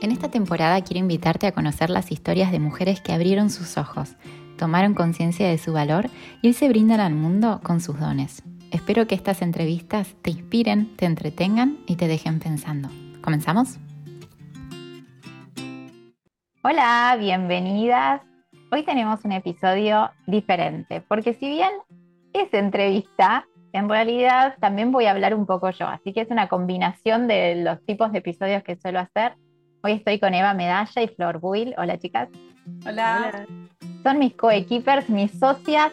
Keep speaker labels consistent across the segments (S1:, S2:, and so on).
S1: En esta temporada quiero invitarte a conocer las historias de mujeres que abrieron sus ojos, tomaron conciencia de su valor y se brindan al mundo con sus dones. Espero que estas entrevistas te inspiren, te entretengan y te dejen pensando. ¿Comenzamos? Hola, bienvenidas. Hoy tenemos un episodio diferente, porque si bien es entrevista, en realidad también voy a hablar un poco yo, así que es una combinación de los tipos de episodios que suelo hacer. Hoy estoy con Eva Medalla y Flor Buil. Hola chicas.
S2: Hola.
S1: Son mis coequippers, mis socias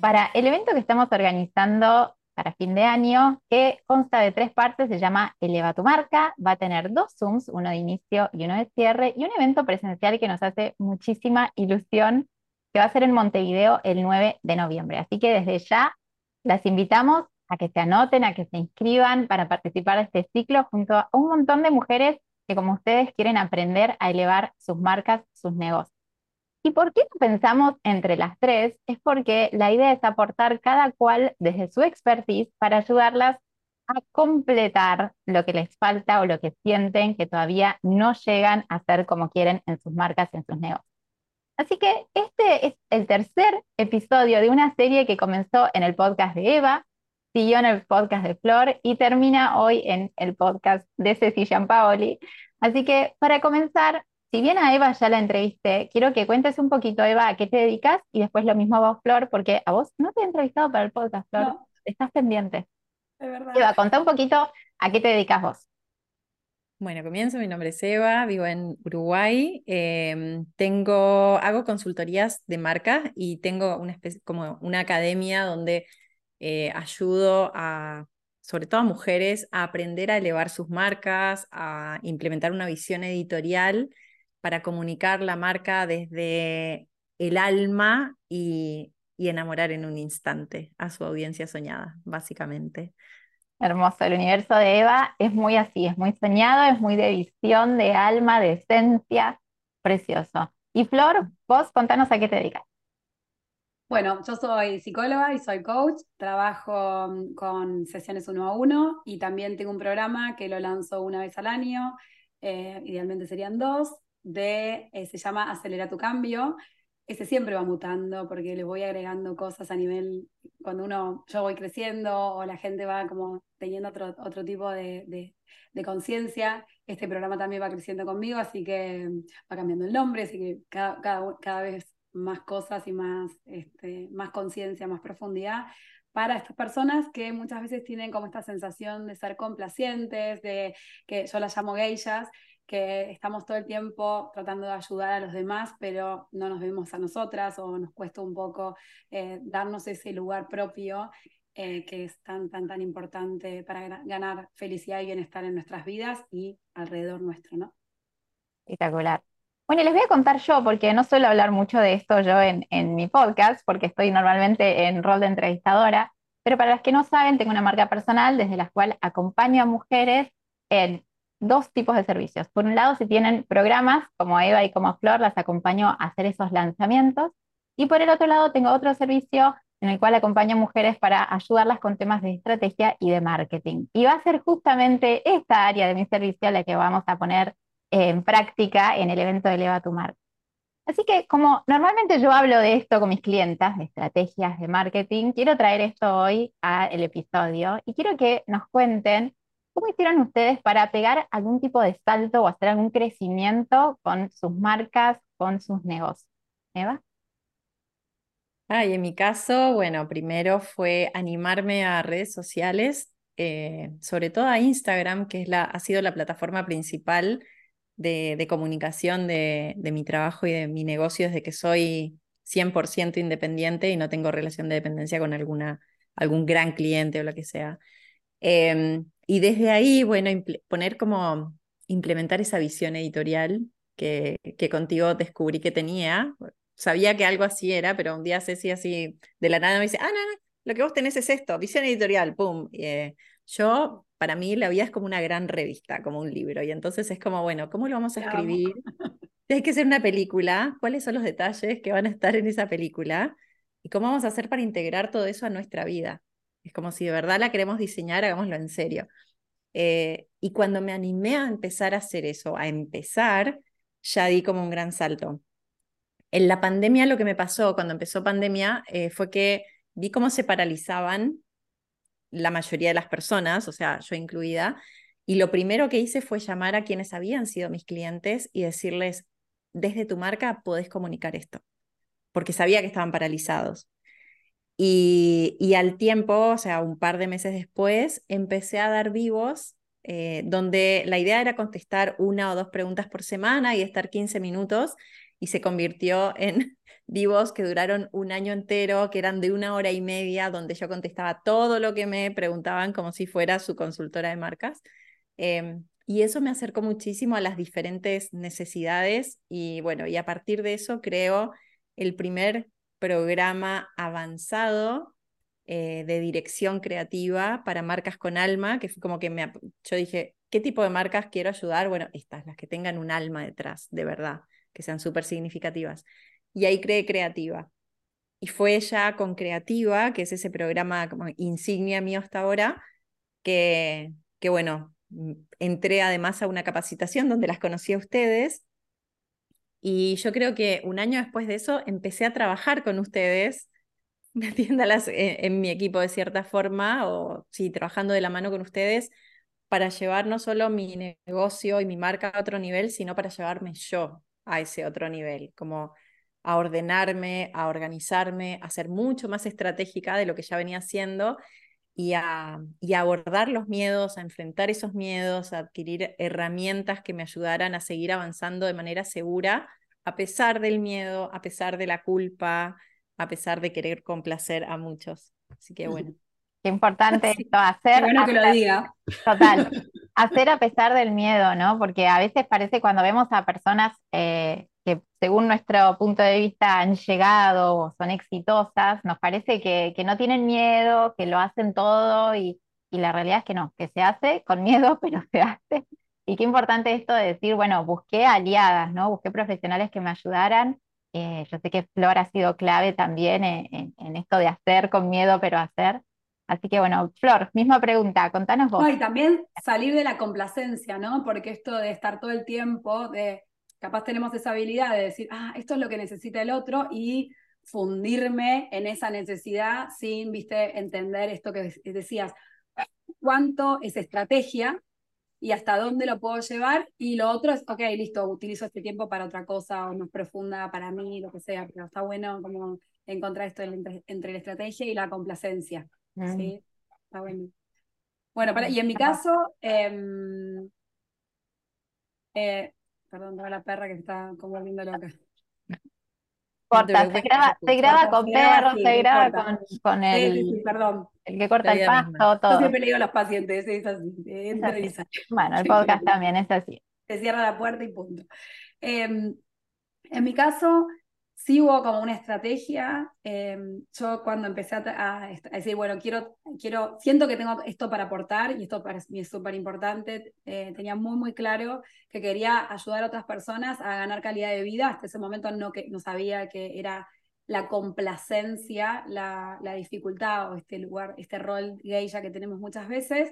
S1: para el evento que estamos organizando para fin de año, que consta de tres partes, se llama Eleva tu marca, va a tener dos Zooms, uno de inicio y uno de cierre, y un evento presencial que nos hace muchísima ilusión, que va a ser en Montevideo el 9 de noviembre. Así que desde ya las invitamos a que se anoten, a que se inscriban para participar de este ciclo junto a un montón de mujeres que como ustedes quieren aprender a elevar sus marcas, sus negocios. ¿Y por qué pensamos entre las tres? Es porque la idea es aportar cada cual desde su expertise para ayudarlas a completar lo que les falta o lo que sienten que todavía no llegan a ser como quieren en sus marcas, en sus negocios. Así que este es el tercer episodio de una serie que comenzó en el podcast de Eva, siguió en el podcast de Flor y termina hoy en el podcast de Ceci Paoli. Así que para comenzar, si bien a Eva ya la entrevisté, quiero que cuentes un poquito, Eva, a qué te dedicas y después lo mismo a vos, Flor, porque a vos no te he entrevistado para el podcast, Flor. Estás pendiente.
S2: De verdad.
S1: Eva, contá un poquito a qué te dedicas vos.
S3: Bueno, comienzo, mi nombre es Eva, vivo en Uruguay, em, tengo, hago consultorías de marca y tengo una especie, como una academia donde eh, ayudo a, sobre todo a mujeres, a aprender a elevar sus marcas, a implementar una visión editorial para comunicar la marca desde el alma y, y enamorar en un instante a su audiencia soñada, básicamente.
S1: Hermoso, el universo de Eva es muy así, es muy soñado, es muy de visión, de alma, de esencia, precioso. Y Flor, vos contanos a qué te dedicas.
S2: Bueno, yo soy psicóloga y soy coach, trabajo mm, con sesiones uno a uno y también tengo un programa que lo lanzo una vez al año, eh, idealmente serían dos, de, eh, se llama Acelera tu cambio, ese siempre va mutando porque le voy agregando cosas a nivel, cuando uno, yo voy creciendo o la gente va como teniendo otro, otro tipo de, de, conciencia, este programa también va creciendo conmigo, así que va cambiando el nombre, así que cada, cada, cada vez más cosas y más, este, más conciencia, más profundidad para estas personas que muchas veces tienen como esta sensación de ser complacientes, de que yo las llamo geishas, que estamos todo el tiempo tratando de ayudar a los demás, pero no nos vemos a nosotras o nos cuesta un poco eh, darnos ese lugar propio eh, que es tan, tan, tan importante para ganar felicidad y bienestar en nuestras vidas y alrededor nuestro, ¿no?
S1: Espectacular. Bueno, les voy a contar yo, porque no suelo hablar mucho de esto yo en, mi podcast, porque estoy normalmente en rol de entrevistadora, pero para las que no saben, tengo una marca personal desde la cual acompaño a mujeres en dos tipos de servicios. Por un lado, si tienen programas como Eva y como Flor, las acompaño a hacer esos lanzamientos. Y por el otro lado, tengo otro servicio en el cual acompaño a mujeres para ayudarlas con temas de estrategia y de marketing. Y va a ser justamente esta área de mi servicio la que vamos a poner en práctica en el evento de Eleva tu Marca. Así que como normalmente yo hablo de esto con mis clientas, de estrategias de marketing, quiero traer esto hoy al episodio y quiero que nos cuenten ¿Cómo hicieron ustedes para pegar algún tipo de salto o hacer algún crecimiento con sus marcas, con sus negocios? Eva.
S3: Ah, y en mi caso, bueno, primero fue animarme a redes sociales, eh, sobre todo a Instagram, que es la, ha sido la plataforma principal de, comunicación de, de, mi trabajo y de mi negocio desde que soy 100% independiente y no tengo relación de dependencia con alguna, algún gran cliente o lo que sea. Em, y desde ahí, bueno, poner como implementar esa visión editorial que, que contigo descubrí que tenía. Sabía que algo así era, pero un día Ceci así de la nada me dice, ah, no, no, lo que vos tenés es esto, visión editorial, pum. Eh, yo, para mí, la vida es como una gran revista, como un libro. Y entonces es como, bueno, ¿cómo lo vamos a escribir? Hay que hacer una película, ¿cuáles son los detalles que van a estar en esa película? ¿Y cómo vamos a hacer para integrar todo eso a nuestra vida? Es como si de verdad la queremos diseñar, hagámoslo en serio. Eh, y cuando me animé a empezar a hacer eso, a empezar, ya di como un gran salto. En la pandemia lo que me pasó cuando empezó pandemia eh, fue que vi cómo se paralizaban la mayoría de las personas, o sea, yo incluida, y lo primero que hice fue llamar a quienes habían sido mis clientes y decirles, desde tu marca podés comunicar esto, porque sabía que estaban paralizados. Y, y al tiempo, o sea, un par de meses después, empecé a dar vivos eh, donde la idea era contestar una o dos preguntas por semana y estar 15 minutos y se convirtió en vivos que duraron un año entero, que eran de una hora y media, donde yo contestaba todo lo que me preguntaban como si fuera su consultora de marcas. Em, y eso me acercó muchísimo a las diferentes necesidades y bueno, y a partir de eso creo el primer programa avanzado eh, de dirección creativa para marcas con alma, que fue como que me, yo dije, ¿qué tipo de marcas quiero ayudar? Bueno, estas, las que tengan un alma detrás, de verdad que sean súper significativas. Y ahí creé Creativa. Y fue ella con Creativa, que es ese programa insignia mío hasta ahora, que, que bueno, entré además a una capacitación donde las conocí a ustedes. Y yo creo que un año después de eso empecé a trabajar con ustedes, metiéndolas en, en mi equipo de cierta forma, o sí, trabajando de la mano con ustedes para llevar no solo mi negocio y mi marca a otro nivel, sino para llevarme yo a ese otro nivel, como a ordenarme, a organizarme, a ser mucho más estratégica de lo que ya venía haciendo y a, y abordar los miedos, a enfrentar esos miedos, a adquirir herramientas que me ayudaran a seguir avanzando de manera segura, a pesar del miedo, a pesar de la culpa, a pesar de querer complacer a muchos. Así que bueno.
S1: Qué importante esto, hacer.
S2: bueno que lo diga.
S1: Total. Hacer a pesar del miedo, ¿no? Porque a veces parece cuando vemos a personas eh, que según nuestro punto de vista han llegado o son exitosas, nos parece que, no tienen miedo, que lo hacen todo y, la realidad es que no, que se hace con miedo, pero se hace. Y qué importante esto de decir, bueno, busqué aliadas, ¿no? Busqué profesionales que me ayudaran. Eh, yo sé que Flor ha sido clave también en, en esto de hacer con miedo, pero hacer. Así que bueno, Flor, misma pregunta, contanos vos.
S2: y también salir de la complacencia, ¿no? Porque esto de estar todo el tiempo, de capaz tenemos esa habilidad de decir, ah, esto es lo que necesita el otro y fundirme en esa necesidad sin, viste, entender esto que decías, cuánto es estrategia y hasta dónde lo puedo llevar y lo otro es, ok, listo, utilizo este tiempo para otra cosa o más profunda para mí, lo que sea, pero está bueno como encontrar esto entre, entre la estrategia y la complacencia. Mm. Sí, está bueno. Bueno, y en mi caso, em, eh, perdón, la perra que está como viendo loca.
S1: Corta, se graba, se graba con perros, se graba con, con el,
S2: perdón.
S1: el que corta el pasto, todo.
S2: Yo siempre le digo a los pacientes, es así,
S1: Bueno, el podcast también es así.
S2: Se cierra la puerta y punto. Em, en mi caso, sí hubo como una estrategia. Em, yo cuando empecé a, decir, bueno, quiero, quiero, siento que tengo esto para aportar y esto para mí es súper importante, eh, tenía muy, muy claro que quería ayudar a otras personas a ganar calidad de vida. Hasta ese momento no, que, no sabía que era la complacencia, la, la dificultad o este lugar, este rol gay ya que tenemos muchas veces.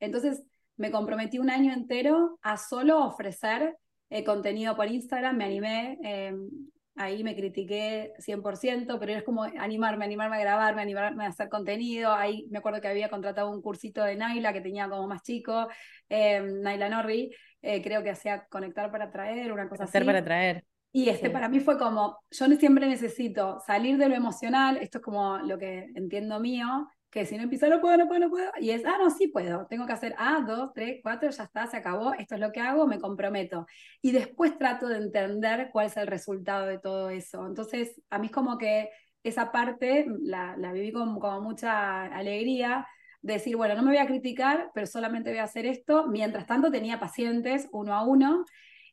S2: Entonces me comprometí un año entero a solo ofrecer eh, contenido por Instagram, me animé, em, ahí me critiqué 100%, pero es como animarme, animarme a grabarme, animarme a hacer contenido. Ahí me acuerdo que había contratado un cursito de Naila que tenía como más chico, eh, Naila Norri, eh, creo que hacía conectar para traer, una cosa
S3: Hacer para traer.
S2: Y este para mí fue como, yo siempre necesito salir de lo emocional, esto es como lo que entiendo mío, que si no empiezo no puedo, no puedo, no puedo, y es, ah, no, sí puedo, tengo que hacer A, dos, tres, cuatro, ya está, se acabó, esto es lo que hago, me comprometo. Y después trato de entender cuál es el resultado de todo eso. Entonces, a mí es como que esa parte la, la viví con, con mucha alegría, decir, bueno, no me voy a criticar, pero solamente voy a hacer esto. Mientras tanto, tenía pacientes uno a uno,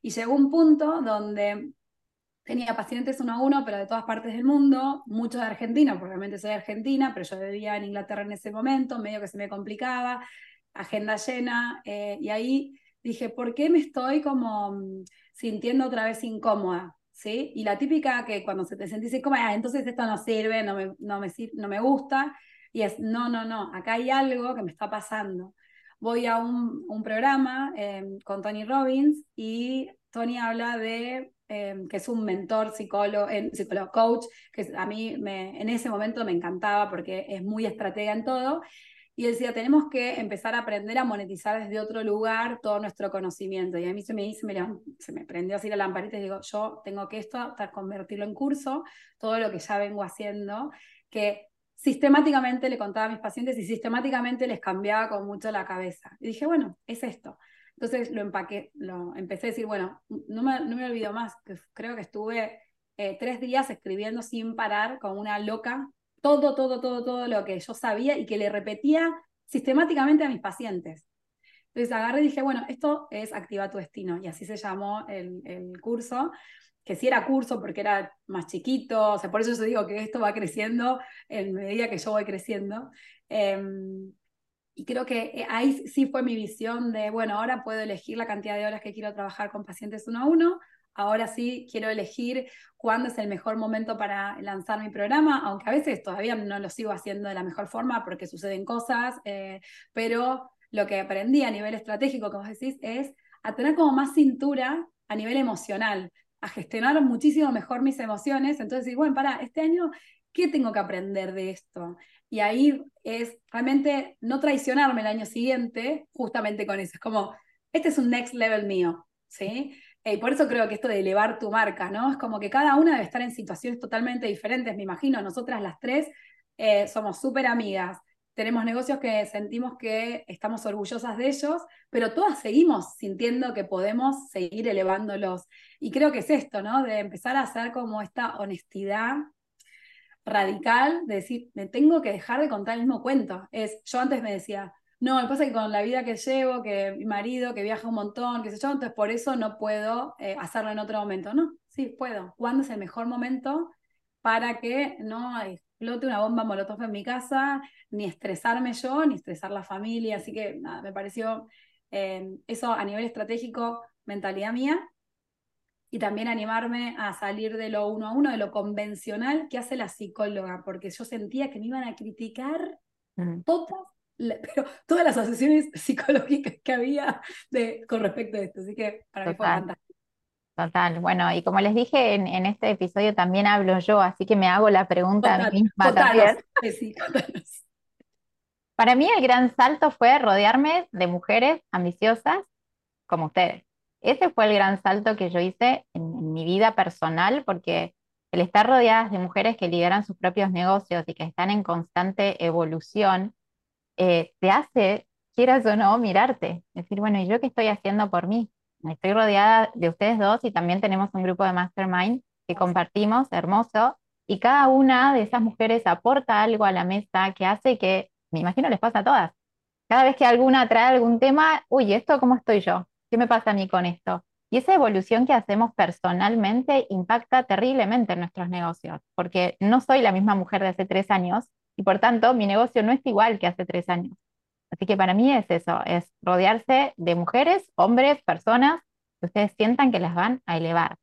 S2: y llegó un punto donde tenía pacientes uno a uno, pero de todas partes del mundo, muchos de Argentina, porque realmente soy argentina, pero yo vivía en Inglaterra en ese momento, medio que se me complicaba, agenda llena, eh, y ahí dije, ¿por qué me estoy como mm, sintiendo otra vez incómoda? ¿Sí? Y la típica que cuando se te sentís incómoda, ah, entonces esto no sirve, no me, no, me, no me gusta, y es, no, no, no, acá hay algo que me está pasando. voy a un, programa em, con Tony Robbins y Tony habla de em, que es un mentor psicólogo, psicólogo coach, que a mí me, en ese momento me encantaba porque es muy estratega en todo. Y decía, tenemos que empezar a aprender a monetizar desde otro lugar todo nuestro conocimiento. Y a mí se me, me, se me prendió así la lamparita y digo, yo tengo que esto, convertirlo en curso, todo lo que ya vengo haciendo, que sistemáticamente le contaba a mis pacientes y sistemáticamente les cambiaba con mucho la cabeza. Y dije, bueno, es esto. Entonces lo empaqué, lo empecé a decir, bueno, no me, no me olvido más, que creo que estuve eh, tres días escribiendo sin parar con una loca, todo, todo, todo, todo lo que yo sabía y que le repetía sistemáticamente a mis pacientes. Entonces agarré y dije, bueno, esto es Activa tu Destino, y así se llamó el, el curso que sí era curso porque era más chiquito, o sea, por eso yo digo que esto va creciendo en medida que yo voy creciendo. Em, y creo que eh, ahí sí fue mi visión de, bueno, ahora puedo elegir la cantidad de horas que quiero trabajar con pacientes uno a uno, ahora sí quiero elegir cuándo es el mejor momento para lanzar mi programa, aunque a veces todavía no lo sigo haciendo de la mejor forma porque suceden cosas, eh, pero lo que aprendí a nivel estratégico, como decís, es a tener como más cintura a nivel emocional a gestionar muchísimo mejor mis emociones. Entonces, bueno, para, este año, ¿qué tengo que aprender de esto? Y ahí es realmente no traicionarme el año siguiente justamente con eso. Es como, este es un next level mío, ¿sí? Y por eso creo que esto de elevar tu marca, ¿no? Es como que cada una debe estar en situaciones totalmente diferentes, me imagino. Nosotras las tres eh, somos súper amigas, tenemos negocios que sentimos que estamos orgullosas de ellos, pero todas seguimos sintiendo que podemos seguir elevándolos. Y creo que es esto, ¿no? De empezar a hacer como esta honestidad radical, de decir, me tengo que dejar de contar el mismo cuento. Es, yo antes me decía, no, me pasa que con la vida que llevo, que mi marido, que viaja un montón, qué sé yo, entonces por eso no puedo eh, hacerlo en otro momento. No, sí, puedo. ¿Cuándo es el mejor momento para que no explote una bomba molotov en mi casa, ni estresarme yo, ni estresar la familia. Así que nada, me pareció eh, eso a nivel estratégico, mentalidad mía. Y también animarme a salir de lo uno a uno, de lo convencional que hace la psicóloga, porque yo sentía que me iban a criticar todas, pero todas las asociaciones psicológicas que había de, con respecto a esto. Así que para mí fue fantástico.
S1: Total, bueno, y como les dije, en, este episodio también hablo yo, así que me hago la pregunta a mí misma también. Para mí el gran salto fue rodearme de mujeres ambiciosas como ustedes. Ese fue el gran salto que yo hice en, mi vida personal, porque el estar rodeadas de mujeres que lideran sus propios negocios y que están en constante evolución, eh, te hace, quieras o no, mirarte, decir, bueno, ¿y yo qué estoy haciendo por mí? Estoy rodeada de ustedes dos y también tenemos un grupo de mastermind que compartimos, hermoso, y cada una de esas mujeres aporta algo a la mesa que hace que, me imagino les pasa a todas. Cada vez que alguna trae algún tema, uy, ¿esto cómo estoy yo? ¿Qué me pasa a mí con esto? Y esa evolución que hacemos personalmente impacta terriblemente en nuestros negocios, porque no soy la misma mujer de hace tres años y por tanto mi negocio no es igual que hace tres años. Así que para mí es eso, es rodearse de mujeres, hombres, personas que ustedes sientan que las van a elevar.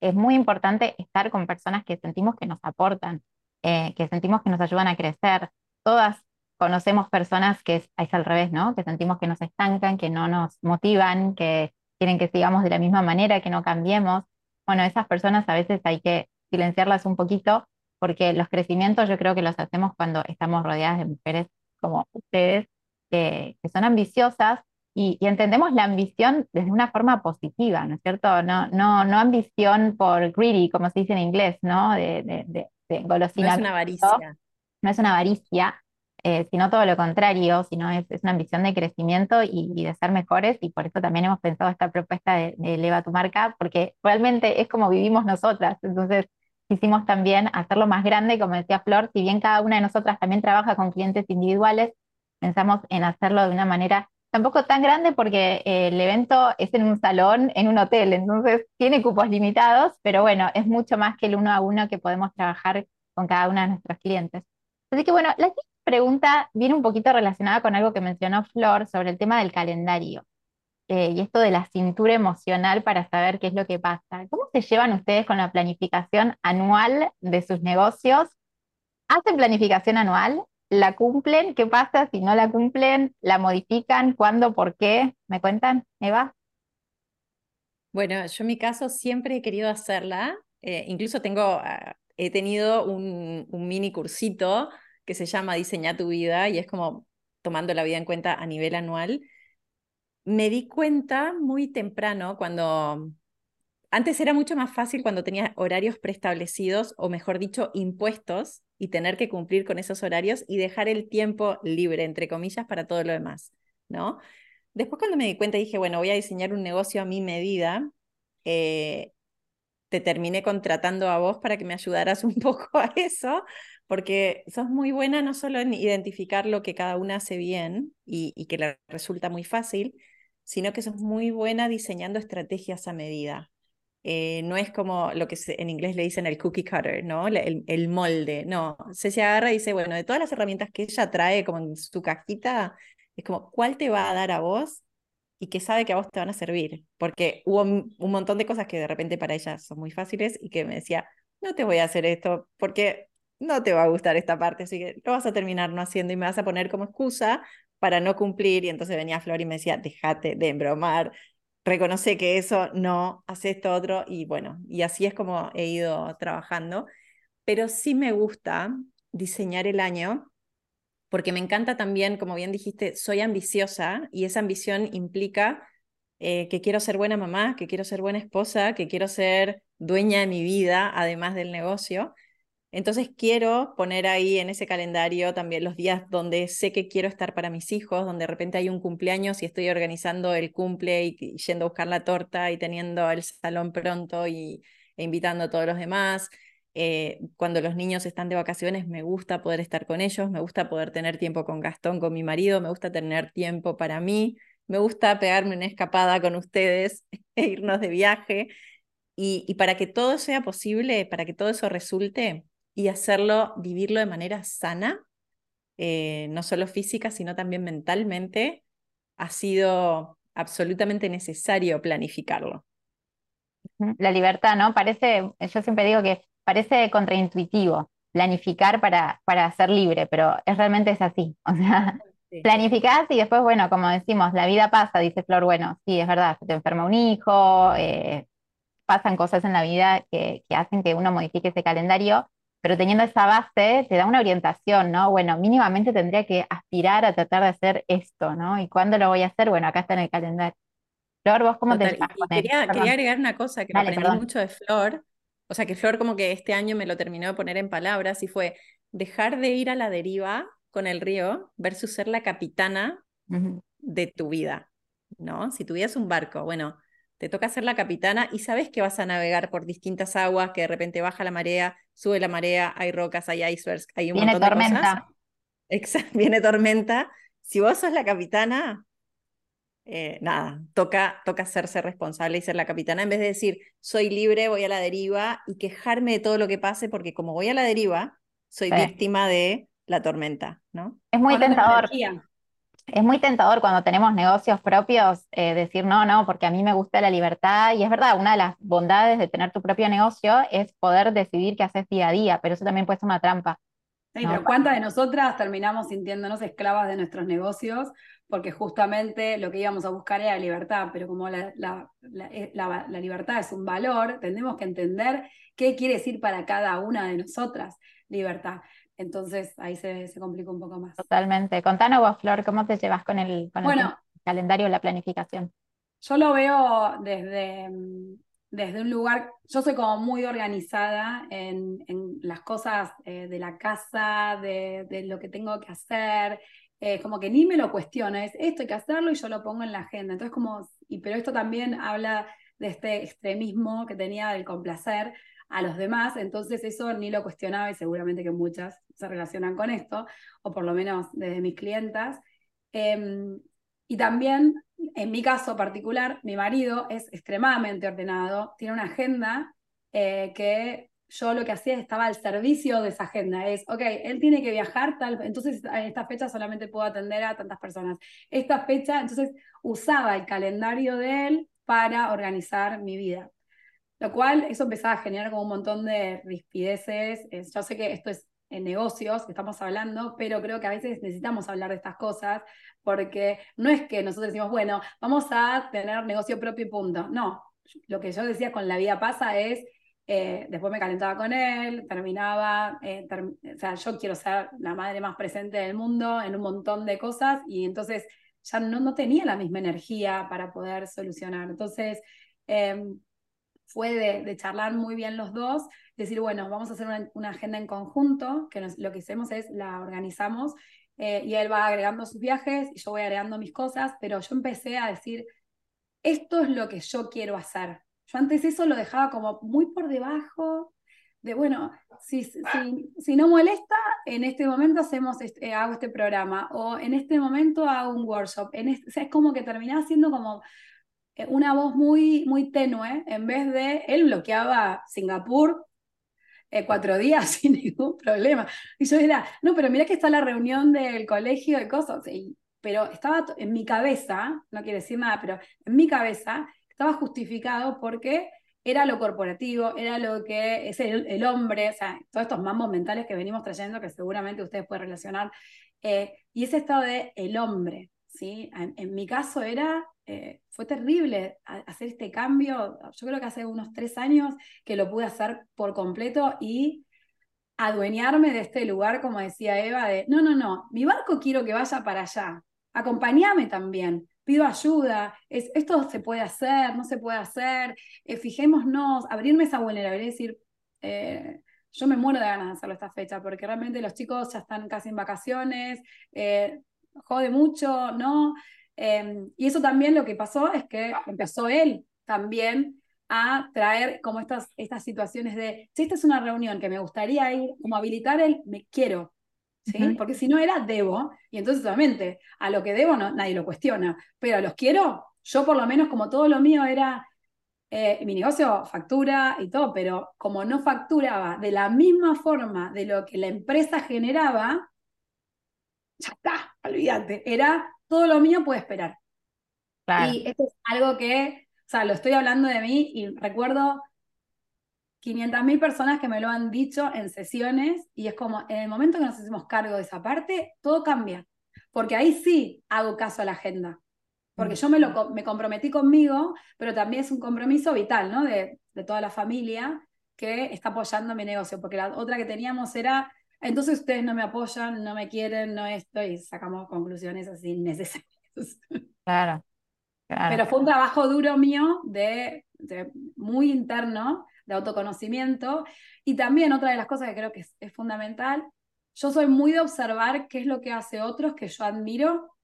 S1: Es muy importante estar con personas que sentimos que nos aportan, eh, que sentimos que nos ayudan a crecer. Todas conocemos personas que es, es al revés, ¿no? Que sentimos que nos estancan, que no nos motivan, que quieren que sigamos de la misma manera, que no cambiemos. Bueno, esas personas a veces hay que silenciarlas un poquito porque los crecimientos yo creo que los hacemos cuando estamos rodeadas de mujeres como ustedes que, son ambiciosas y, entendemos la ambición desde una forma positiva, ¿no es cierto? No, no, no ambición por greedy, como se dice en inglés, ¿no? De, de, de,
S3: No es una avaricia.
S1: No es una avaricia, eh, sino todo lo contrario, sino es, una ambición de crecimiento y, de ser mejores, y por eso también hemos pensado esta propuesta de, Eleva tu marca, porque realmente es como vivimos nosotras, entonces quisimos también hacerlo más grande, como decía Flor, si bien cada una de nosotras también trabaja con clientes individuales, pensamos en hacerlo de una manera tampoco tan grande porque eh, el evento es en un salón, en un hotel, entonces tiene cupos limitados, pero bueno, es mucho más que el uno a uno que podemos trabajar con cada uno de nuestros clientes. Así que bueno, la pregunta viene un poquito relacionada con algo que mencionó Flor sobre el tema del calendario eh, y esto de la cintura emocional para saber qué es lo que pasa. ¿Cómo se llevan ustedes con la planificación anual de sus negocios? ¿Hacen planificación anual? ¿La cumplen? ¿Qué pasa si no la cumplen? ¿La modifican? ¿Cuándo? ¿Por qué? ¿Me cuentan, Eva?
S3: Bueno, yo en mi caso siempre he querido hacerla. Eh, incluso tengo, ah, he tenido un, un mini cursito que se llama Diseña tu vida y es como tomando la vida en cuenta a nivel anual. Me di cuenta muy temprano cuando antes era mucho más fácil cuando tenía horarios preestablecidos o mejor dicho impuestos y tener que cumplir con esos horarios y dejar el tiempo libre entre comillas para todo lo demás, ¿no? Después cuando me di cuenta dije, bueno, voy a diseñar un negocio a mi medida, eh, te terminé contratando a vos para que me ayudaras un poco a eso, porque sos muy buena no solo en identificar lo que cada una hace bien y, que le resulta muy fácil, sino que sos muy buena diseñando estrategias a medida. Eh, no es como lo que en inglés le dicen el cookie cutter, ¿no? El, molde, no. Se se agarra y dice, bueno, de todas las herramientas que ella trae como en su cajita, es como, ¿cuál te va a dar a vos y que sabe que a vos te van a servir? Porque hubo un montón de cosas que de repente para ella son muy fáciles y que me decía, no te voy a hacer esto porque no te va a gustar esta parte, así que lo vas a terminar no haciendo y me vas a poner como excusa para no cumplir. Y entonces venía Flor y me decía, déjate de embromar, reconoce que eso no, hace esto otro. Y bueno, y así es como he ido trabajando. Pero sí me gusta diseñar el año porque me encanta también, como bien dijiste, soy ambiciosa y esa ambición implica eh, que quiero ser buena mamá, que quiero ser buena esposa, que quiero ser dueña de mi vida, además del negocio. Entonces quiero poner ahí en ese calendario también los días donde sé que quiero estar para mis hijos, donde de repente hay un cumpleaños y estoy organizando el cumple y, yendo a buscar la torta y teniendo el salón pronto y, e invitando a todos los demás. Eh, cuando los niños están de vacaciones me gusta poder estar con ellos, me gusta poder tener tiempo con Gastón, con mi marido, me gusta tener tiempo para mí, me gusta pegarme una escapada con ustedes e irnos de viaje. Y, y para que todo sea posible, para que todo eso resulte, y hacerlo, vivirlo de manera sana, eh, no solo física, sino también mentalmente, ha sido absolutamente necesario planificarlo.
S1: La libertad, ¿no? Parece, yo siempre digo que parece contraintuitivo planificar para, para ser libre, pero es realmente es así. O sea, planificás y después, bueno, como decimos, la vida pasa, dice Flor, bueno, sí, es verdad, se te enferma un hijo, eh, pasan cosas en la vida que, que hacen que uno modifique ese calendario, pero teniendo esa base te da una orientación, ¿no? Bueno, mínimamente tendría que aspirar a tratar de hacer esto, ¿no? ¿Y cuándo lo voy a hacer? Bueno, acá está en el calendario. Flor, ¿vos cómo te
S3: quería, quería, agregar una cosa que aprendí mucho de Flor, o sea que Flor como que este año me lo terminó de poner en palabras y fue dejar de ir a la deriva con el río versus ser la capitana de tu vida, ¿no? Si tuvieras un barco, bueno, te toca ser la capitana y sabes que vas a navegar por distintas aguas, que de repente baja la marea, sube la marea, hay rocas, hay icebergs, hay un montón tormenta. de cosas. Exacto, viene tormenta. Si vos sos la capitana, eh, nada, toca, toca hacerse responsable y ser la capitana en vez de decir, soy libre, voy a la deriva y quejarme de todo lo que pase, porque como voy a la deriva, soy víctima de la tormenta, ¿no?
S1: Es muy tentador es muy tentador cuando tenemos negocios propios eh, decir no, no, porque a mí me gusta la libertad y es verdad, una de las bondades de tener tu propio negocio es poder decidir qué haces día a día, pero eso también puede ser una trampa.
S2: Sí, pero ¿cuántas de nosotras terminamos sintiéndonos esclavas de nuestros negocios? Porque justamente lo que íbamos a buscar era libertad, pero como la, la, eh, la, la libertad es un valor, tenemos que entender qué quiere decir para cada una de nosotras libertad. Entonces ahí se, se complica un poco más.
S1: Totalmente. Contanos vos, Flor, ¿cómo te llevas con el, con el calendario, la planificación?
S2: Yo lo veo desde, desde un lugar, yo soy como muy organizada en, en las cosas eh, de la casa, de, de, lo que tengo que hacer, eh, como que ni me lo cuestiono, es esto hay que hacerlo y yo lo pongo en la agenda. Entonces como, y, pero esto también habla de este extremismo que tenía del complacer, a los demás, entonces eso ni lo cuestionaba y seguramente que muchas se relacionan con esto, o por lo menos desde mis clientas. Em, y también, en mi caso particular, mi marido es extremadamente ordenado, tiene una agenda eh, que yo lo que hacía estaba al servicio de esa agenda. Es, ok, él tiene que viajar, tal, entonces en esta fecha solamente puedo atender a tantas personas. Esta fecha, entonces usaba el calendario de él para organizar mi vida. Lo cual, eso empezaba a generar como un montón de rispideces. Yo sé que esto es en negocios que estamos hablando, pero creo que a veces necesitamos hablar de estas cosas porque no es que nosotros decimos, bueno, vamos a tener negocio propio y punto. No, lo que yo decía con la vida pasa es, eh, después me calentaba con él, terminaba, eh, o sea, yo quiero ser la madre más presente del mundo en un montón de cosas y entonces ya no, no tenía la misma energía para poder solucionar. Entonces, em, fue de, charlar muy bien los dos, decir, bueno, vamos a hacer una, agenda en conjunto, que lo que hacemos es la organizamos eh, y él va agregando sus viajes y yo voy agregando mis cosas, pero yo empecé a decir, esto es lo que yo quiero hacer. Yo antes eso lo dejaba como muy por debajo de, bueno, si, si, si no molesta, en este momento hacemos este, hago este programa o en este momento hago un workshop. En o sea, es como que terminaba siendo como una voz muy, muy tenue, en vez de, él bloqueaba Singapur eh, cuatro días sin ningún problema. Y yo era, no, pero mira que está la reunión del colegio de cosas. pero estaba en mi cabeza, no quiere decir nada, pero en mi cabeza estaba justificado porque era lo corporativo, era lo que es el, hombre, o sea, todos estos mambos mentales que venimos trayendo que seguramente ustedes pueden relacionar. Eh, y ese estado de el hombre, ¿sí? en mi caso era eh, fue terrible hacer este cambio. Yo creo que hace unos tres años que lo pude hacer por completo y adueñarme de este lugar, como decía Eva, de, no, no, no, mi barco quiero que vaya para allá, acompáñame también, pido ayuda, es, esto se puede hacer, no se puede hacer, eh, fijémonos, abrirme esa vulnerabilidad y decir, eh, yo me muero de ganas de hacerlo esta fecha, porque realmente los chicos ya están casi en vacaciones, jode mucho, ¿no? Em, y eso también lo que pasó es que empezó él también a traer como estas, estas situaciones de, si esta es una reunión que me gustaría ir, como habilitar el me quiero, ¿sí? Porque si no era debo, y entonces obviamente a lo que debo no, nadie lo cuestiona, pero a los quiero, yo por lo menos como todo lo mío era, eh, mi negocio factura y todo, pero como no facturaba de la misma forma de lo que la empresa generaba, ya está, olvídate, era todo lo mío puede esperar. Y esto es algo que, o sea, lo estoy hablando de mí y recuerdo 500.000 personas que me lo han dicho en sesiones y es como, en el momento que nos hacemos cargo de esa parte, todo cambia. Porque ahí sí hago caso a la agenda. Porque yo me, lo, me comprometí conmigo, pero también es un compromiso vital, ¿no? De, de toda la familia que está apoyando mi negocio. Porque la otra que teníamos era entonces ustedes no me apoyan, no me quieren, no esto, y sacamos conclusiones así necesarias.
S1: Claro,
S2: Pero fue un trabajo duro mío, de, muy interno, de autoconocimiento. Y también otra de las cosas que creo que es, fundamental, yo soy muy de observar qué es lo que hace otros que yo admiro,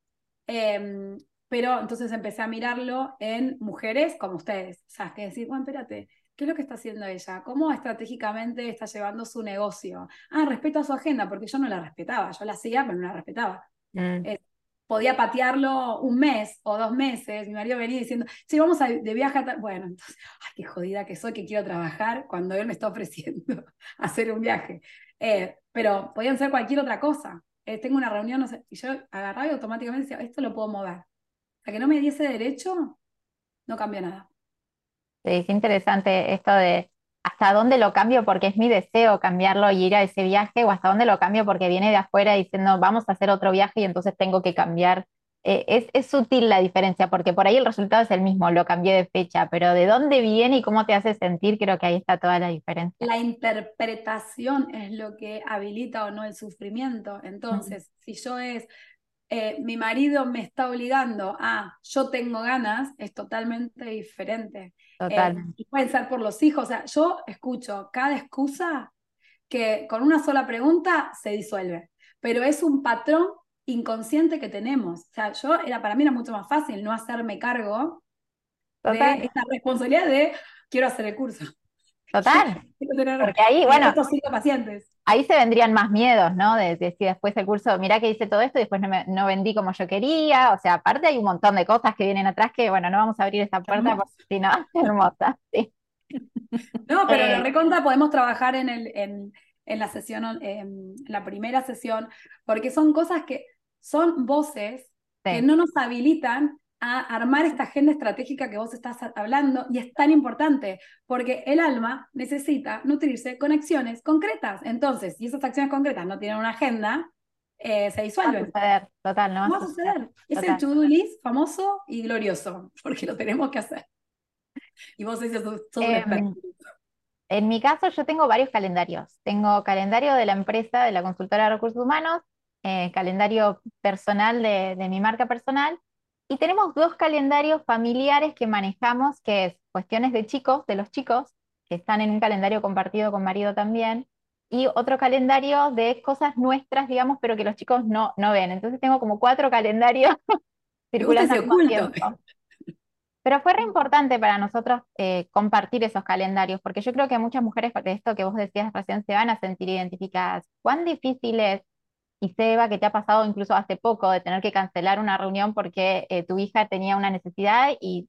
S2: em, pero entonces empecé a mirarlo en mujeres como ustedes. O sea, que decir, bueno, espérate, ¿Qué es lo que está haciendo ella? ¿Cómo estratégicamente está llevando su negocio? Ah, respeta su agenda, porque yo no la respetaba, yo la hacía, pero no la respetaba. Mm. Eh, podía patearlo un mes o dos meses, mi marido venía diciendo, sí, vamos a, de viaje a Bueno, entonces, ay, qué jodida que soy, que quiero trabajar cuando él me está ofreciendo hacer un viaje. Eh, pero podían ser cualquier otra cosa. Eh, tengo una reunión, no sé, y yo agarraba y automáticamente decía, esto lo puedo mover. Hasta que no me diese derecho, no cambia nada.
S1: Sí, interesante esto de hasta dónde lo cambio porque es mi deseo cambiarlo y ir a ese viaje o hasta dónde lo cambio porque viene de afuera diciendo vamos a hacer otro viaje y entonces tengo que cambiar. Eh, es, es, sutil la diferencia porque por ahí el resultado es el mismo, lo cambié de fecha, pero de dónde viene y cómo te hace sentir, creo que ahí está toda la diferencia.
S2: La interpretación es lo que habilita o no el sufrimiento. Entonces, si yo es, eh, mi marido me está obligando a yo tengo ganas, es totalmente diferente.
S1: Total.
S2: Eh, y pueden ser por los hijos. O sea, yo escucho cada excusa que con una sola pregunta se disuelve, pero es un patrón inconsciente que tenemos. O sea, yo era para mí era mucho más fácil no hacerme cargo de esta responsabilidad de quiero hacer el curso.
S1: Total. Porque ahí, bueno,
S2: pacientes.
S1: Ahí se vendrían más miedos, ¿no? De, decir después el curso, mira que hice todo esto y después no, me, no, vendí como yo quería. O sea, aparte hay un montón de cosas que vienen atrás que, bueno, no vamos a abrir esa puerta porque si no, hermosa. Sí.
S2: No, pero eh, lo recontra podemos trabajar en, el, en, en la sesión, en la primera sesión, porque son cosas que son voces que no nos habilitan a armar esta agenda estratégica que vos estás hablando y es tan importante porque el alma necesita nutrirse con acciones concretas. Entonces, si esas acciones concretas no tienen una agenda, eh, se disuelven.
S1: Va a suceder, total, ¿no?
S2: va a suceder. Es el to-do list famoso y glorioso, porque lo tenemos que hacer. Y vos decís, sos
S1: Em,
S2: experto.
S1: En mi caso, yo tengo varios calendarios. Tengo calendario de la empresa, de la consultora de recursos humanos, eh, calendario personal de, de mi marca personal, y tenemos dos calendarios familiares que manejamos, que es cuestiones de chicos, de los chicos, que están en un calendario compartido con marido también, y otro calendario de cosas nuestras, digamos, pero que los chicos no, no ven. Entonces tengo como cuatro calendarios circulando al tiempo. Pero fue re importante para nosotros eh, compartir esos calendarios, porque yo creo que muchas mujeres, de esto que vos decías recién, se van a sentir identificadas. ¿Cuán difícil es, y Seba, que te ha pasado incluso hace poco, de tener que cancelar una reunión porque eh, tu hija tenía una necesidad y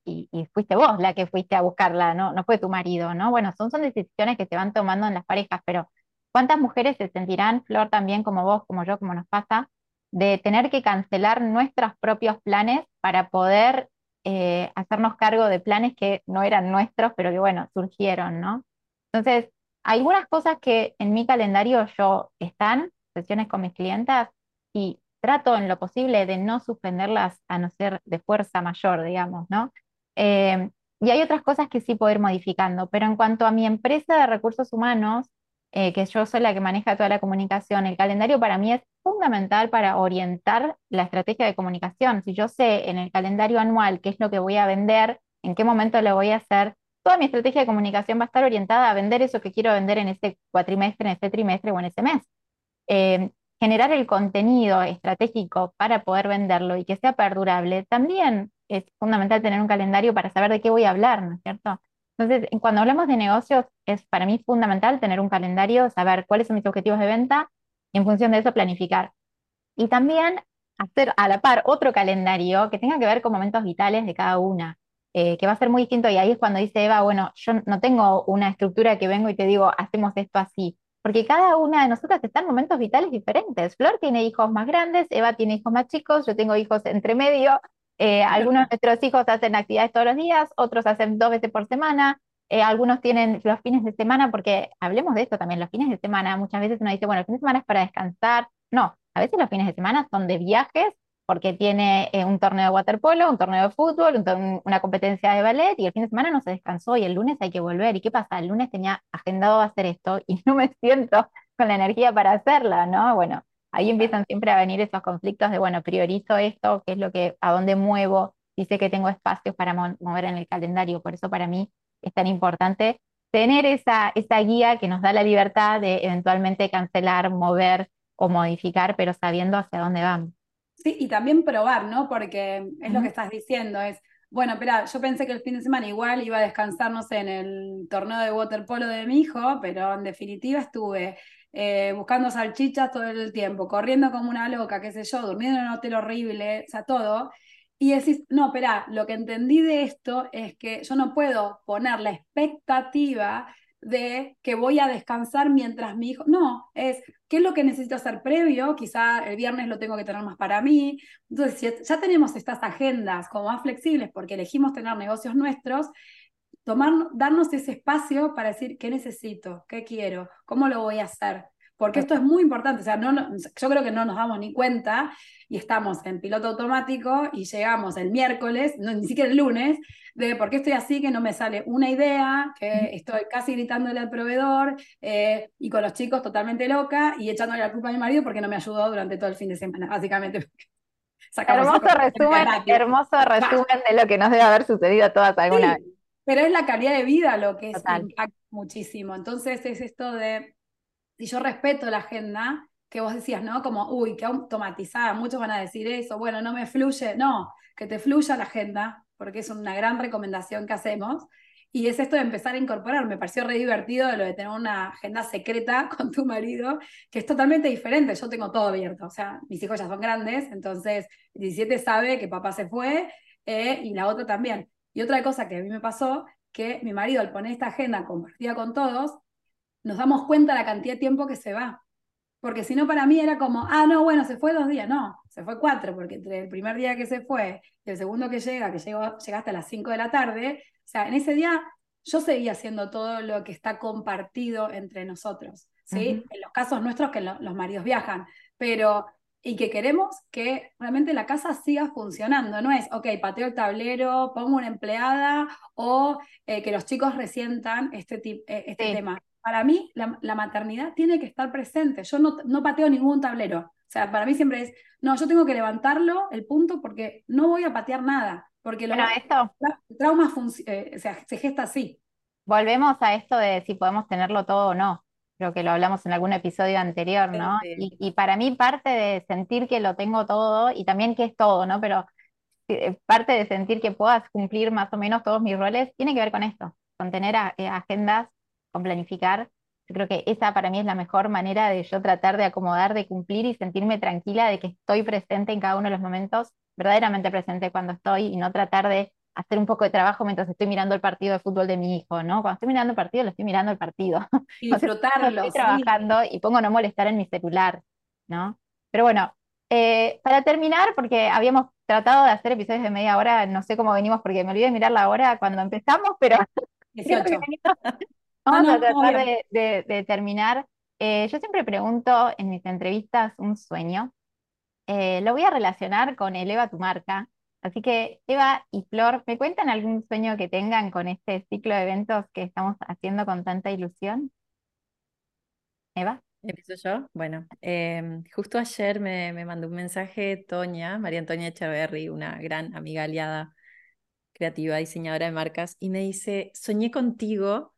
S1: fuiste vos la que fuiste a buscarla, ¿no? No fue tu marido, ¿no? Bueno, son, son decisiones que se van tomando en las parejas, pero ¿cuántas mujeres se sentirán, Flor, también como vos, como yo, como nos pasa, de tener que cancelar nuestros propios planes para poder eh, hacernos cargo de planes que no eran nuestros, pero que bueno, surgieron, ¿no? Entonces, algunas cosas que en mi calendario yo están, sesiones con mis clientas, y trato en lo posible de no suspenderlas a no ser de fuerza mayor, digamos, ¿no? Eh, y hay otras cosas que sí puedo ir modificando, pero en cuanto a mi empresa de recursos humanos, eh, que yo soy la que maneja toda la comunicación, el calendario para mí es fundamental para orientar la estrategia de comunicación. Si yo sé en el calendario anual qué es lo que voy a vender, en qué momento lo voy a hacer, toda mi estrategia de comunicación va a estar orientada a vender eso que quiero vender en ese cuatrimestre, en ese trimestre o en ese mes. Eh, generar el contenido estratégico para poder venderlo y que sea perdurable, también es fundamental tener un calendario para saber de qué voy a hablar, ¿no es cierto? Entonces, en- cuando hablamos de negocios, es para mí fundamental tener un calendario, saber cuáles son mis objetivos de venta y en función de eso planificar. Y también hacer a la par otro calendario que tenga que ver con momentos vitales de cada una, eh, que va a ser muy distinto. Y ahí es cuando dice Eva, bueno, yo no tengo una estructura que vengo y te digo, hacemos esto así, porque cada una de nosotras está en momentos vitales diferentes. Flor tiene hijos más grandes, Eva tiene hijos más chicos, yo tengo hijos entre medio. eh, algunos de nuestros hijos hacen actividades todos los días, otros hacen dos veces por semana. eh, algunos tienen los fines de semana, porque hablemos de esto también, los fines de semana, muchas veces uno dice, bueno, el fin de semana es para descansar. No, a veces los fines de semana son de viajes porque tiene eh, un torneo de waterpolo, un torneo de fútbol, una competencia de ballet y el fin de semana no se descansó y el lunes hay que volver. ¿Y qué pasa? El lunes tenía agendado hacer esto y no me siento con la energía para hacerla, ¿no? Bueno, ahí empiezan siempre a venir esos conflictos de, bueno, priorizo esto, qué es lo que, a dónde muevo, sé que tengo espacios para mo- mover en el calendario. Por eso para mí es tan importante tener esa, esa guía que nos da la libertad de eventualmente cancelar, mover o modificar, pero sabiendo hacia dónde vamos.
S2: Sí, y también probar, ¿no? Porque es lo que estás diciendo, es, bueno, espera, yo pensé que el fin de semana igual iba a descansar, no sé, en el torneo de waterpolo de mi hijo, pero en definitiva estuve eh, buscando salchichas todo el tiempo, corriendo como una loca, qué sé yo, durmiendo en un hotel horrible, o sea, todo. Y decís, no, espera, lo que entendí de esto es que yo no puedo poner la expectativa de que voy a descansar mientras mi hijo, no, es qué es lo que necesito hacer previo, quizá el viernes lo tengo que tener más para mí. Entonces, si ya tenemos estas agendas como más flexibles porque elegimos tener negocios nuestros, tomar, darnos ese espacio para decir qué necesito, qué quiero, cómo lo voy a hacer. Porque esto es muy importante, o sea, no, no- yo creo que no nos damos ni cuenta y estamos en piloto automático y llegamos el miércoles, no, ni siquiera el lunes, de por qué estoy así, que no me sale una idea, que estoy casi gritándole al proveedor eh, y con los chicos totalmente loca y echándole la culpa a mi marido porque no me ayudó durante todo el fin de semana, básicamente.
S1: Hermoso resumen, hermoso resumen de lo que nos debe haber sucedido a todas alguna
S2: Sí,
S1: vez.
S2: pero es la calidad de vida lo que es,
S1: Total.
S2: muchísimo. Entonces es esto de, si yo respeto la agenda, que vos decías, ¿no? Como, uy, qué automatizada, muchos van a decir eso, bueno, no me fluye, no, que te fluya la agenda, porque es una gran recomendación que hacemos. Y es esto de empezar a incorporar. Me pareció re divertido de lo de tener una agenda secreta con tu marido, que es totalmente diferente. Yo tengo todo abierto. O sea, mis hijos ya son grandes, entonces 17 sabe que papá se fue eh, y la otra también. Y otra cosa que a mí me pasó, que mi marido al poner esta agenda compartida con todos, nos damos cuenta la cantidad de tiempo que se va. porque si no para mí era como, ah, no, bueno, se fue dos días, no, se fue cuatro, porque entre el primer día que se fue y el segundo que llega, que llegó, llegaste a las cinco de la tarde, o sea, en ese día yo seguía haciendo todo lo que está compartido entre nosotros, ¿sí? En los casos nuestros que los maridos viajan, pero y que queremos que realmente la casa siga funcionando. No es, ok, pateo el tablero, pongo una empleada o eh, que los chicos resientan este, eh, este tema. Para mí, la, maternidad tiene que estar presente. Yo no, no pateo ningún tablero. O sea, para mí siempre es, no, yo tengo que levantarlo, el punto, porque no voy a patear nada. Porque lo,
S1: esto,
S2: el trauma eh, se gesta así.
S1: Volvemos a esto de si podemos tenerlo todo o no creo que lo hablamos en algún episodio anterior, ¿no? Y, para mí parte de sentir que lo tengo todo y también que es todo, ¿no? Pero eh, parte de sentir que puedas cumplir más o menos todos mis roles tiene que ver con esto, con tener eh, agendas, con planificar. Yo creo que esa para mí es la mejor manera de yo tratar de acomodar, de cumplir y sentirme tranquila de que estoy presente en cada uno de los momentos, verdaderamente presente cuando estoy y no tratar de hacer un poco de trabajo mientras estoy mirando el partido de fútbol de mi hijo, ¿no? Cuando estoy mirando el partido, lo estoy mirando el partido.
S2: Y disfrutarlo.
S1: estoy trabajando y pongo no molestar en mi celular, ¿no? Pero bueno, eh, para terminar, porque habíamos tratado de hacer episodios de media hora, no sé cómo venimos porque me olvidé de mirar la hora cuando empezamos, pero
S2: 18.
S1: Vamos a tratar de, terminar. Eh, yo siempre pregunto en mis entrevistas un sueño. Eh, lo voy a relacionar con Eleva tu marca, Así que Eva y Flor, ¿me cuentan algún sueño que tengan con este ciclo de eventos que estamos haciendo con tanta ilusión? Eva.
S3: ¿Empiezo yo? Bueno, em, justo ayer me, me, mandó un mensaje Toña, María Antonia Echeverry, una gran amiga aliada creativa, diseñadora de marcas, y me dice, soñé contigo,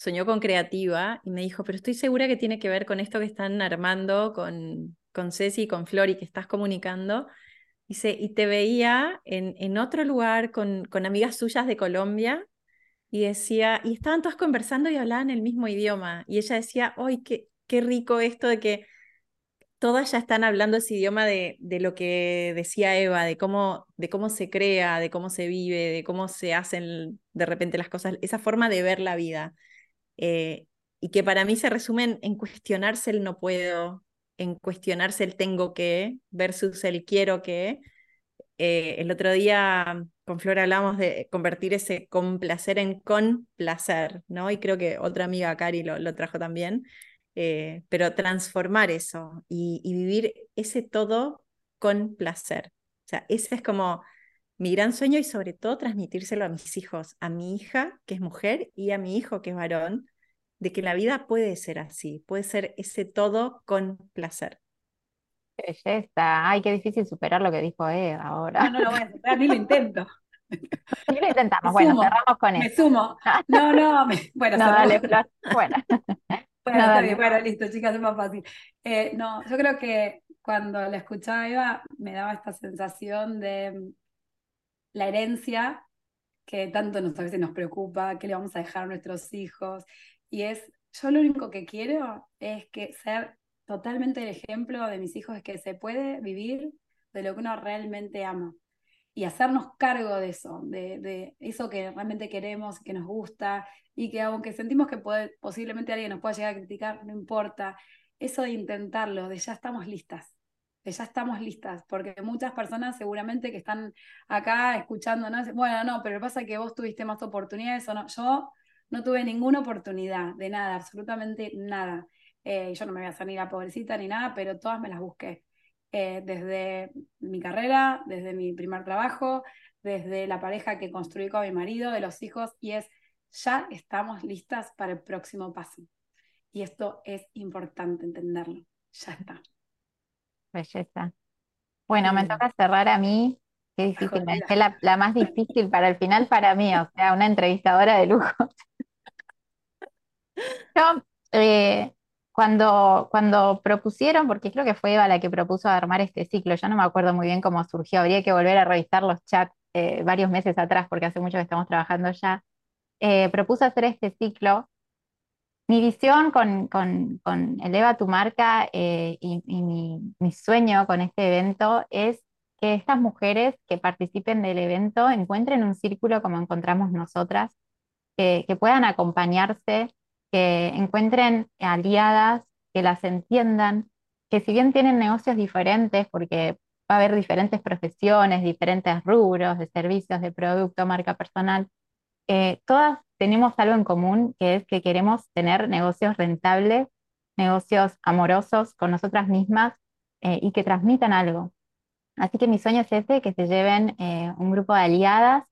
S3: soñó con creativa, y me dijo, pero estoy segura que tiene que ver con esto que están armando con, con Ceci y con Flor y que estás comunicando. Dice, y te veía en, en otro lugar con, con amigas suyas de Colombia y decía, y estaban todas conversando y hablaban el mismo idioma. Y ella decía, ¡ay, qué, qué rico esto de que todas ya están hablando ese idioma de, de, lo que decía Eva, de cómo, de cómo se crea, de cómo se vive, de cómo se hacen de repente las cosas, esa forma de ver la vida. Eh, y que para mí se resumen en cuestionarse el no puedo, en cuestionarse el tengo que versus el quiero que. Eh, el otro día con Flor hablamos de convertir ese complacer en con placer, ¿no? Y creo que otra amiga, Cari, lo, lo trajo también. Eh, pero transformar eso y, y, vivir ese todo con placer. O sea, ese es como mi gran sueño y sobre todo transmitírselo a mis hijos, a mi hija, que es mujer, y a mi hijo, que es varón, de que la vida puede ser así, puede ser ese todo con placer.
S1: Qué belleza. Ay, qué difícil superar lo que dijo Eva ahora.
S2: No, no lo voy a superar, ni lo intento.
S1: Ni lo intentamos. bueno, cerramos con eso.
S2: Me sumo. No, no, bueno,
S1: no, dale, Bueno.
S2: Bueno, bueno, listo, chicas, es más fácil. Eh, no, yo creo que cuando la escuchaba Eva me daba esta sensación de mm, la herencia que tanto nos, a veces nos preocupa, qué le vamos a dejar a nuestros hijos, y es, yo lo único que quiero es que ser totalmente el ejemplo de mis hijos es que se puede vivir de lo que uno realmente ama y hacernos cargo de eso, de, de eso que realmente queremos, que nos gusta y que aunque sentimos que puede, posiblemente alguien nos pueda llegar a criticar, no importa, eso de intentarlo, de ya estamos listas, de ya estamos listas, porque muchas personas seguramente que están acá escuchándonos, bueno, no, pero pasa que vos tuviste más oportunidades o no, yo no tuve ninguna oportunidad de nada, absolutamente nada. Eh, yo no me voy a hacer ni la pobrecita ni nada, pero todas me las busqué. Eh, desde mi carrera, desde mi primer trabajo, desde la pareja que construí con mi marido, de los hijos, y es, ya estamos listas para el próximo paso. Y esto es importante entenderlo. Ya está.
S1: Belleza. Bueno, me toca cerrar a mí. Qué difícil, me la, la, más difícil para el final para mí, o sea, una entrevistadora de lujo. Eh, cuando, cuando propusieron, porque creo que fue Eva la que propuso armar este ciclo, yo no me acuerdo muy bien cómo surgió, habría que volver a revisar los chats eh, varios meses atrás, porque hace mucho que estamos trabajando ya, eh, propuso hacer este ciclo. Mi visión con, con, con Eleva tu marca y, mi, mi sueño con este evento es que estas mujeres que participen del evento encuentren un círculo como encontramos nosotras, que puedan acompañarse que encuentren aliadas, que las entiendan, que si bien tienen negocios diferentes, porque va a haber diferentes profesiones, diferentes rubros de servicios, de producto, marca personal, eh, todas tenemos algo en común, que es que queremos tener negocios rentables, negocios amorosos con nosotras mismas eh, y que transmitan algo. Así que mi sueño es ese, que se lleven eh, un grupo de aliadas,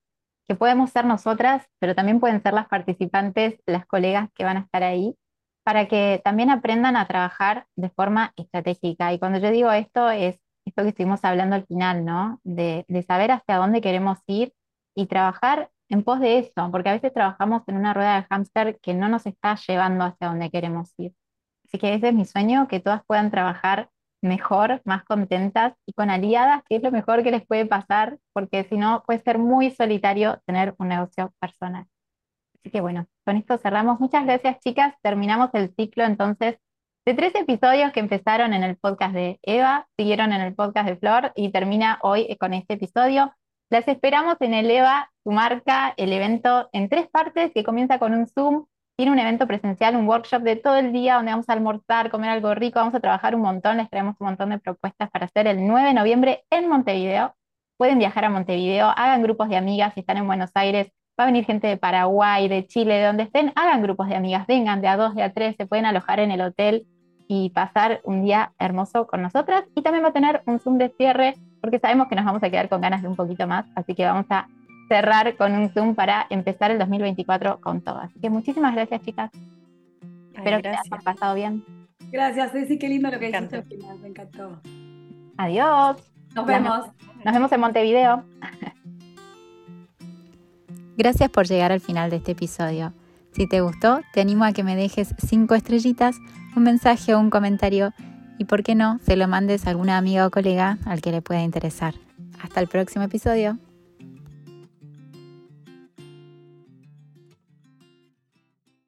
S1: que podemos ser nosotras, pero también pueden ser las participantes, las colegas que van a estar ahí, para que también aprendan a trabajar de forma estratégica. Y cuando yo digo esto, es esto que estuvimos hablando al final, ¿no? De, de saber hacia dónde queremos ir y trabajar en pos de eso, porque a veces trabajamos en una rueda de hámster que no nos está llevando hacia donde queremos ir. Así que ese es mi sueño, que todas puedan trabajar mejor, más contentas y con aliadas, que es lo mejor que les puede pasar, porque si no puede ser muy solitario tener un negocio personal. Así que bueno, con esto cerramos. Muchas gracias chicas. Terminamos el ciclo entonces de tres episodios que empezaron en el podcast de Eva, siguieron en el podcast de Flor y termina hoy con este episodio. Las esperamos en el EVA, tu marca, el evento en tres partes que comienza con un Zoom tiene un evento presencial, un workshop de todo el día donde vamos a almorzar, comer algo rico, vamos a trabajar un montón, les traemos un montón de propuestas para hacer el 9 de noviembre en Montevideo. Pueden viajar a Montevideo, hagan grupos de amigas si están en Buenos Aires, va a venir gente de Paraguay, de Chile, de donde estén, hagan grupos de amigas, vengan de a dos, de a tres, se pueden alojar en el hotel y pasar un día hermoso con nosotras. Y también va a tener un Zoom de cierre porque sabemos que nos vamos a quedar con ganas de un poquito más, así que vamos a cerrar con un Zoom para empezar el 2024 con todo. Así que muchísimas gracias, chicas. Espero que te hayan pasado bien.
S2: Gracias, Ceci, qué lindo lo que dijiste al final, me encantó.
S1: Adiós.
S2: Nos vemos.
S1: Nos vemos en Montevideo. Gracias por llegar al final de este episodio. Si te gustó, te animo a que me dejes cinco estrellitas, un mensaje o un comentario y, por qué no, se lo mandes a alguna amiga o colega al que le pueda interesar. Hasta el próximo episodio.